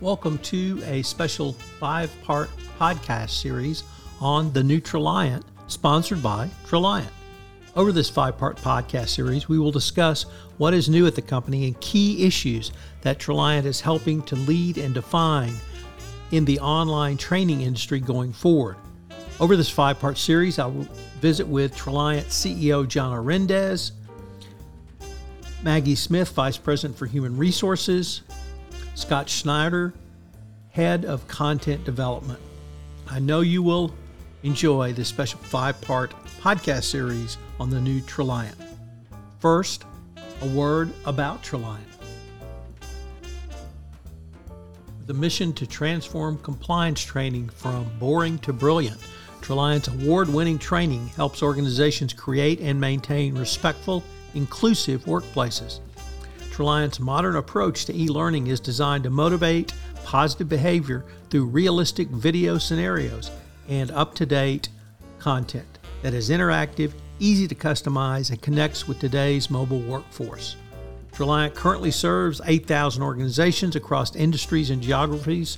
Welcome to a special five part podcast series on the new Traliant, sponsored by Traliant. Over this five part podcast series, we will discuss what is new at the company and key issues that Traliant is helping to lead and define in the online training industry going forward. Over this five part series, I will visit with Traliant CEO John Arendes, Maggie Smith, Vice President for Human Resources, Scott Schneider, Head of Content Development. I know you will enjoy this special five part podcast series on the new Traliant. First, a word about Traliant. The mission to transform compliance training from boring to brilliant. Traliant's award winning training helps organizations create and maintain respectful inclusive workplaces. Traliant's modern approach to e learning is designed to motivate positive behavior through realistic video scenarios and up to date content that is interactive, easy to customize, and connects with today's mobile workforce. Traliant currently serves 8,000 organizations across industries and geographies.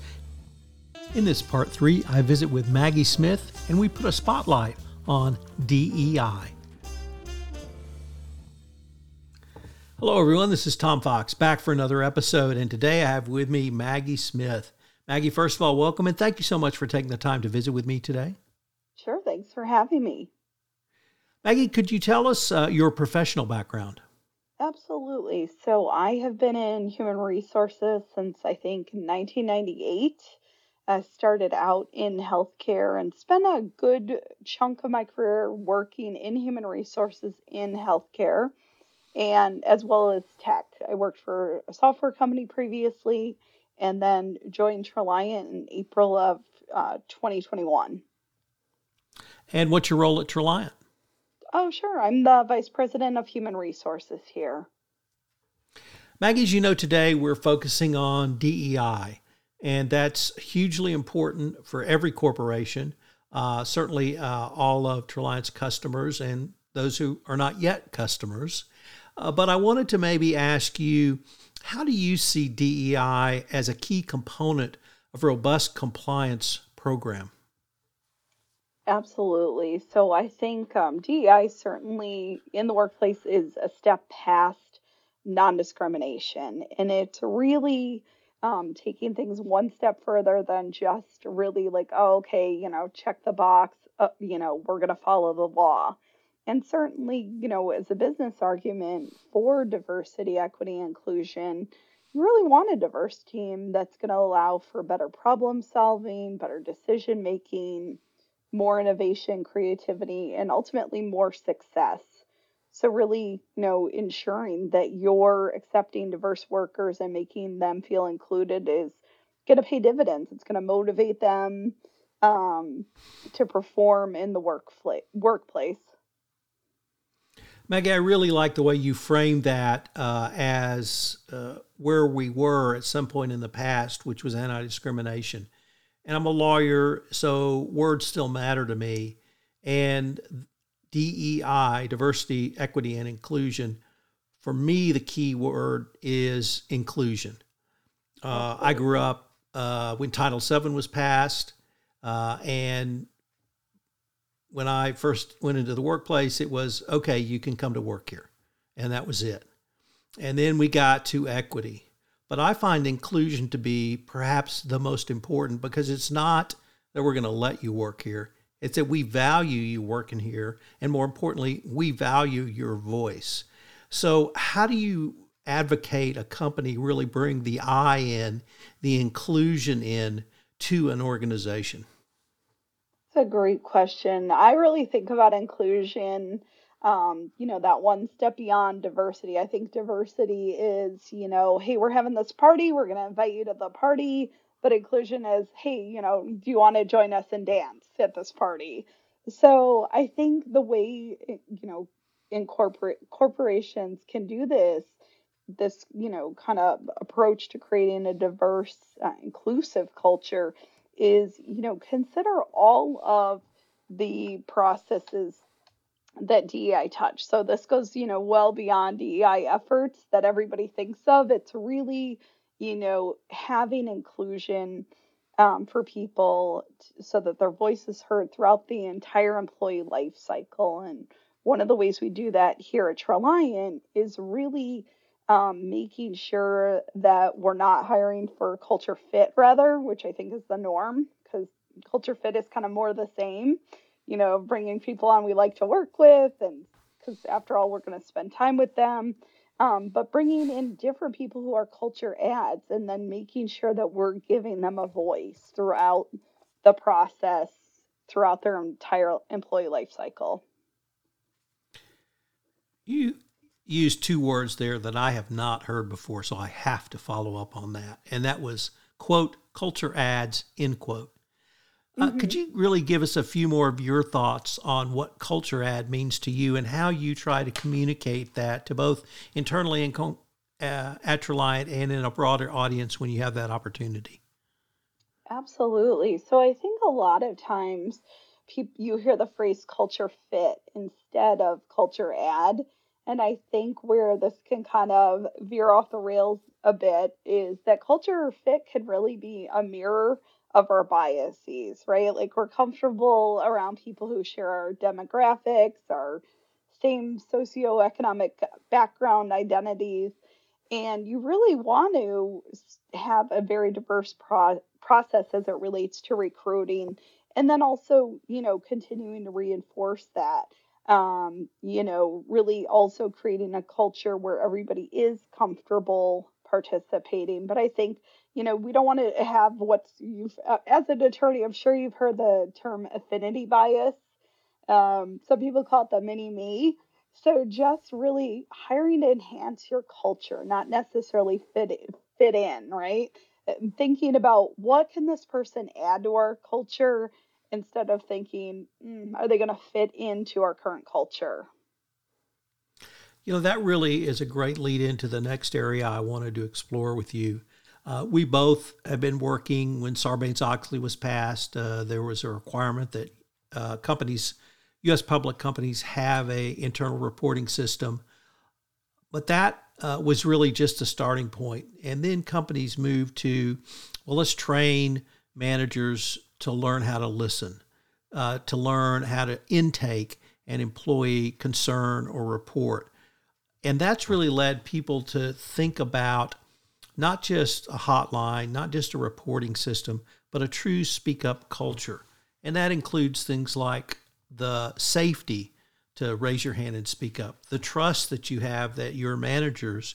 In this part three, I visit with Maggie Smith and we put a spotlight on DEI. Hello, everyone. This is Tom Fox back for another episode. And today I have with me Maggie Smith. Maggie, first of all, welcome and thank you so much for taking the time to visit with me today. Sure. Thanks for having me. Maggie, could you tell us uh, your professional background? Absolutely. So I have been in human resources since I think 1998. I started out in healthcare and spent a good chunk of my career working in human resources in healthcare and as well as tech. I worked for a software company previously and then joined Traliant in April of uh, 2021. And what's your role at Traliant? Oh, sure. I'm the Vice President of Human Resources here. Maggie, as you know, today we're focusing on DEI, and that's hugely important for every corporation. Uh, certainly, uh, all of Traliant's customers and those who are not yet customers. Uh, but I wanted to maybe ask you how do you see DEI as a key component of robust compliance program? Absolutely. So I think um, DEI certainly in the workplace is a step past non discrimination. And it's really um, taking things one step further than just really like, oh, okay, you know, check the box, uh, you know, we're going to follow the law. And certainly, you know, as a business argument for diversity, equity, inclusion, you really want a diverse team that's going to allow for better problem solving, better decision making, more innovation, creativity, and ultimately more success. So, really, you know, ensuring that you're accepting diverse workers and making them feel included is going to pay dividends. It's going to motivate them um, to perform in the workplace. Maggie, I really like the way you framed that uh, as uh, where we were at some point in the past, which was anti discrimination. And I'm a lawyer, so words still matter to me. And DEI, diversity, equity, and inclusion, for me, the key word is inclusion. Uh, I grew up uh, when Title VII was passed, uh, and when I first went into the workplace, it was okay, you can come to work here. And that was it. And then we got to equity. But I find inclusion to be perhaps the most important because it's not that we're going to let you work here, it's that we value you working here. And more importantly, we value your voice. So, how do you advocate a company really bring the I in, the inclusion in to an organization? That's a great question. I really think about inclusion, um, you know, that one step beyond diversity. I think diversity is, you know, hey, we're having this party, we're going to invite you to the party. But inclusion is, hey, you know, do you want to join us and dance at this party? So I think the way, you know, incorporate corporations can do this, this, you know, kind of approach to creating a diverse, uh, inclusive culture is, you know, consider all of the processes that DEI touch. So this goes, you know, well beyond DEI efforts that everybody thinks of. It's really, you know, having inclusion um, for people t- so that their voice is heard throughout the entire employee life cycle. And one of the ways we do that here at Traliant is really um, making sure that we're not hiring for culture fit, rather, which I think is the norm because culture fit is kind of more the same. You know, bringing people on we like to work with, and because after all, we're going to spend time with them. Um, but bringing in different people who are culture adds and then making sure that we're giving them a voice throughout the process, throughout their entire employee life cycle. You used two words there that I have not heard before, so I have to follow up on that. And that was, quote, culture adds, end quote. Uh, mm-hmm. Could you really give us a few more of your thoughts on what culture add means to you and how you try to communicate that to both internally and uh, at Traliant and in a broader audience when you have that opportunity? Absolutely. So I think a lot of times people, you hear the phrase culture fit instead of culture add. And I think where this can kind of veer off the rails a bit is that culture fit can really be a mirror of our biases, right? Like we're comfortable around people who share our demographics, our same socioeconomic background identities. And you really want to have a very diverse pro- process as it relates to recruiting. And then also, you know, continuing to reinforce that. Um, you know, really also creating a culture where everybody is comfortable participating. But I think you know, we don't want to have what's you've uh, as an attorney. I'm sure you've heard the term affinity bias. Um, some people call it the mini me. So just really hiring to enhance your culture, not necessarily fit fit in, right? Thinking about what can this person add to our culture instead of thinking, mm, are they going to fit into our current culture? You know, that really is a great lead into the next area I wanted to explore with you. Uh, we both have been working when Sarbanes Oxley was passed. Uh, there was a requirement that uh, companies, U.S. public companies, have a internal reporting system, but that uh, was really just a starting point. And then companies moved to, well, let's train managers to learn how to listen, uh, to learn how to intake an employee concern or report. And that's really led people to think about not just a hotline, not just a reporting system, but a true speak up culture. And that includes things like the safety to raise your hand and speak up, the trust that you have that your managers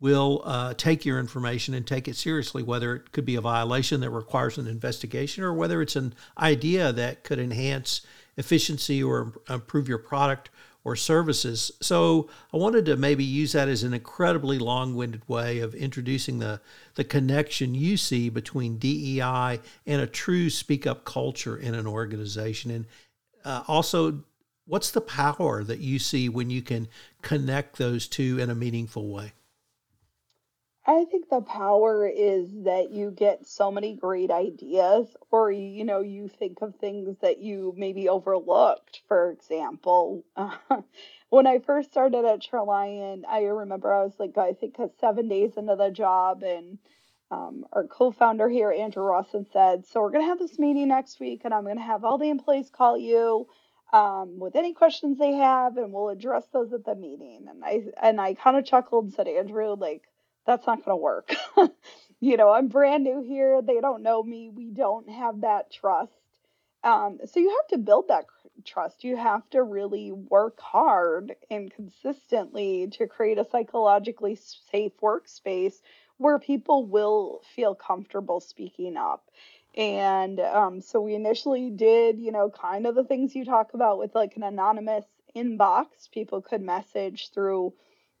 will uh, take your information and take it seriously, whether it could be a violation that requires an investigation or whether it's an idea that could enhance efficiency or improve your product or services. So I wanted to maybe use that as an incredibly long-winded way of introducing the the connection you see between DEI and a true speak up culture in an organization, and uh, also what's the power that you see when you can connect those two in a meaningful way. I think the power is that you get so many great ideas, or you know, you think of things that you maybe overlooked. For example, when I first started at Traliant, I remember I was like, I think seven days into the job, and um, our co-founder here, Andrew Rawson, said, "So we're gonna have this meeting next week, and I'm gonna have all the employees call you." Um, with any questions they have, and we'll address those at the meeting. And I and I kind of chuckled and said, Andrew, like that's not going to work. you know, I'm brand new here. They don't know me. We don't have that trust. Um, so you have to build that trust. You have to really work hard and consistently to create a psychologically safe workspace where people will feel comfortable speaking up. And um, so we initially did, you know, kind of the things you talk about with like an anonymous inbox. People could message through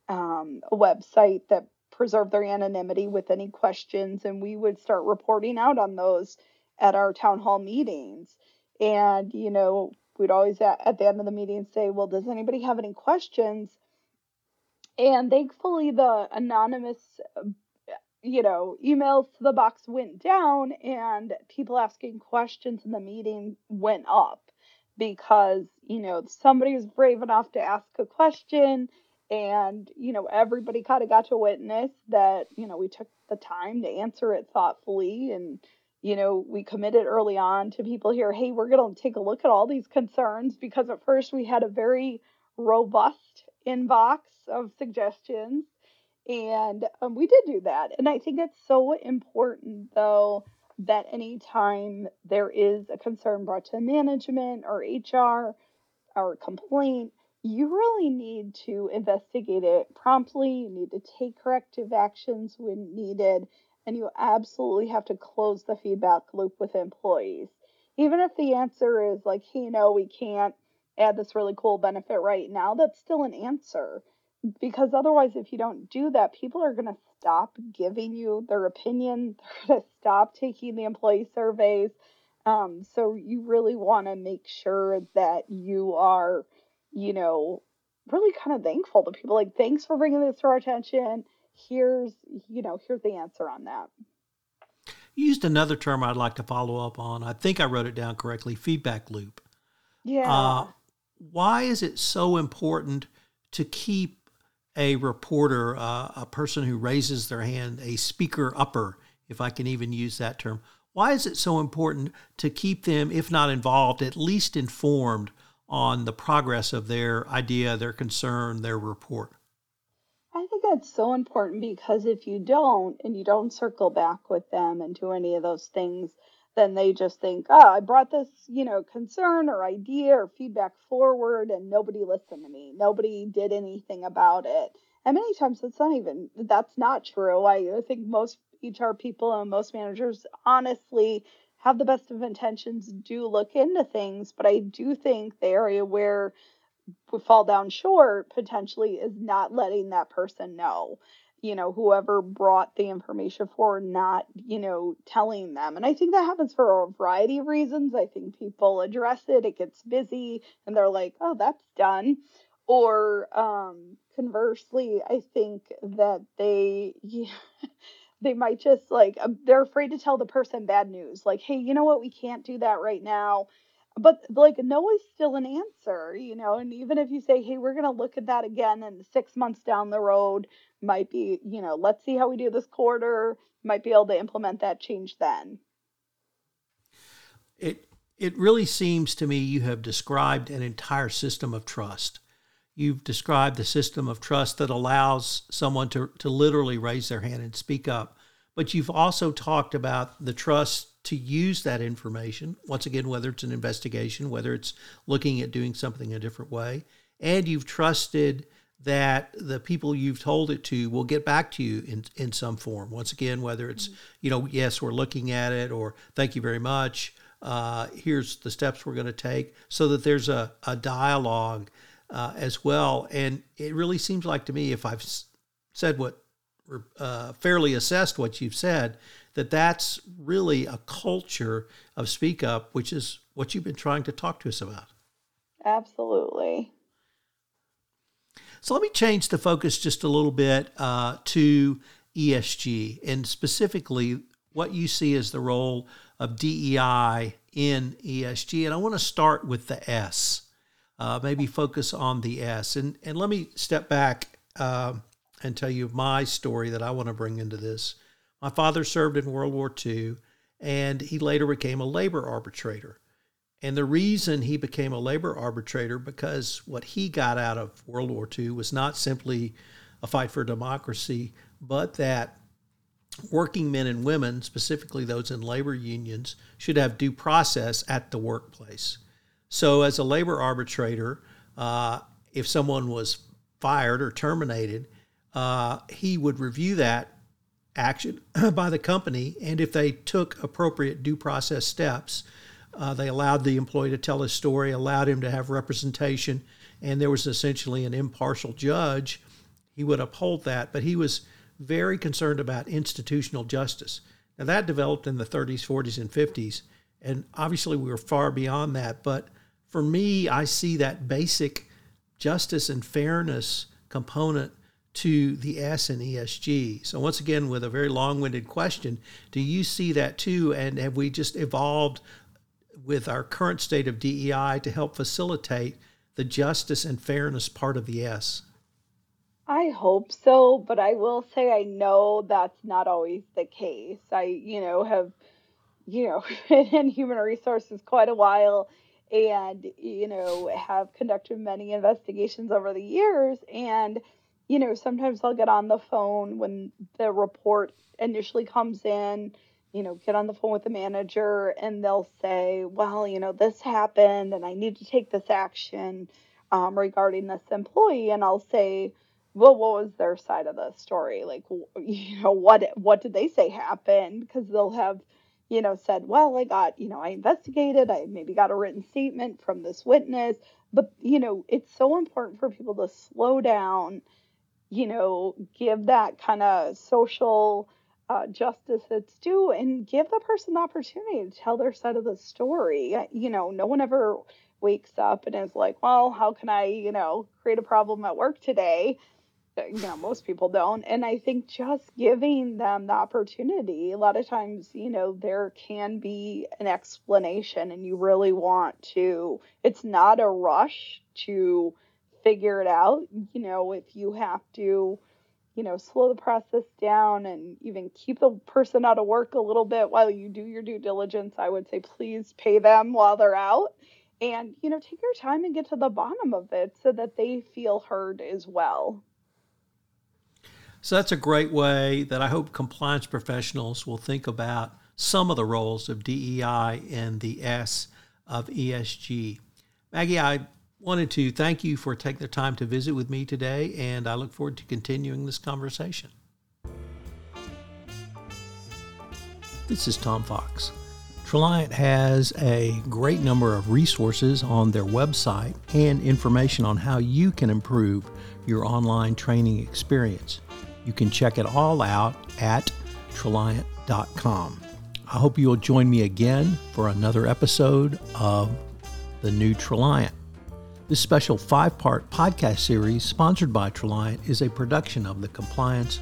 um, a website that preserve their anonymity with any questions, and we would start reporting out on those at our town hall meetings. And, you know, we'd always at, at the end of the meeting say, Well, does anybody have any questions? And thankfully, the anonymous, uh, you know, emails to the box went down, and people asking questions in the meeting went up because, you know, somebody was brave enough to ask a question and you know everybody kind of got to witness that you know we took the time to answer it thoughtfully and you know, we committed early on to people here, hey, we're going to take a look at all these concerns because at first we had a very robust inbox of suggestions. And um, we did do that. And I think it's so important, though, that anytime there is a concern brought to management or HR or complaint, you really need to investigate it promptly. You need to take corrective actions when needed and you absolutely have to close the feedback loop with employees. Even if the answer is like, hey, no, we can't add this really cool benefit right now, that's still an answer. Because otherwise, if you don't do that, people are going to stop giving you their opinion. They're going to stop taking the employee surveys. Um, so you really want to make sure that you are, you know, really kind of thankful to people. Like, thanks for bringing this to our attention. Here's you know here's the answer on that. You used another term i'd like to follow up on. I think i wrote it down correctly feedback loop. Yeah. Uh, why is it so important to keep a reporter uh, a person who raises their hand a speaker upper if i can even use that term? Why is it so important to keep them if not involved at least informed on the progress of their idea their concern their report I think that's so important because if you don't and you don't circle back with them and do any of those things, then they just think, oh, I brought this, you know, concern or idea or feedback forward and nobody listened to me. Nobody did anything about it. And many times that's not even, that's not true. I, think most HR people and most managers honestly have the best of intentions, do look into things, but I do think the area where we fall down short potentially is not letting that person know you know whoever brought the information for not you know telling them. And i think that happens for a variety of reasons. I think people address it it gets busy and they're like oh that's done. Or um conversely i think that they yeah, they might just like um, they're afraid to tell the person bad news like hey you know what? We can't do that right now. But like no is still an answer you know and even if you say hey we're going to look at that again in six months down the road might be you know let's see how we do this quarter might be able to implement that change then. It it really seems to me you have described an entire system of trust you've described the system of trust that allows someone to, to literally raise their hand and speak up. But you've also talked about the trust to use that information, once again, whether it's an investigation, whether it's looking at doing something a different way, and you've trusted that the people you've told it to will get back to you in, in some form. Once again, whether it's, you know, yes, we're looking at it, or thank you very much, uh, here's the steps we're going to take, so that there's a, a dialogue uh, as well. And it really seems like to me, if I've said what uh, fairly assessed what you've said, that that's really a culture of speak up, which is what you've been trying to talk to us about. Absolutely. So let me change the focus just a little bit uh, to ESG and specifically what you see as the role of DEI in ESG. And I want to start with the S, uh, maybe focus on the S. And, and let me step back uh, and tell you my story that I want to bring into this. My father served in World War II, and he later became a labor arbitrator. And the reason he became a labor arbitrator because what he got out of World War II was not simply a fight for democracy, but that working men and women, specifically those in labor unions, should have due process at the workplace. So, as a labor arbitrator, uh, if someone was fired or terminated, uh, he would review that action by the company, and if they took appropriate due process steps, uh, they allowed the employee to tell his story, allowed him to have representation, and there was essentially an impartial judge. He would uphold that, but he was very concerned about institutional justice. Now, that developed in the 30s, 40s, and 50s, and obviously we were far beyond that. But for me, I see that basic justice and fairness component to the S in ESG. So, once again, with a very long winded question, do you see that too? And have we just evolved with our current state of DEI to help facilitate the justice and fairness part of the S? I hope so, but I will say I know that's not always the case. I, you know, have, you know, been in human resources quite a while and, you know, have conducted many investigations over the years. And, you know, sometimes I'll get on the phone when the report initially comes in, you know, get on the phone with the manager and they'll say, well, you know, this happened and I need to take this action um, regarding this employee. And I'll say, well, what was their side of the story? Like, you know, what what did they say happened? Because they'll have, you know, said, well, I got, you know, I investigated, I maybe got a written statement from this witness, but you know, it's so important for people to slow down, you know, give that kind of social uh, justice its due, and give the person the opportunity to tell their side of the story. You know, no one ever wakes up and is like, well, how can I, you know, create a problem at work today? You know most people don't. And i think just giving them the opportunity a lot of times you know there can be an explanation and you really want to it's not a rush to figure it out. You know if you have to you know slow the process down and even keep the person out of work a little bit while you do your due diligence i would say please pay them while they're out. And you know take your time and get to the bottom of it so that they feel heard as well so that's a great way that I hope compliance professionals will think about some of the roles of DEI and the S of ESG. Maggie, I wanted to thank you for taking the time to visit with me today, and I look forward to continuing this conversation. This is Tom Fox. Traliant has a great number of resources on their website and information on how you can improve your online training experience. You can check it all out at Traliant.com. I hope you'll join me again for another episode of The New Traliant. This special five part podcast series, sponsored by Traliant, is a production of the Compliance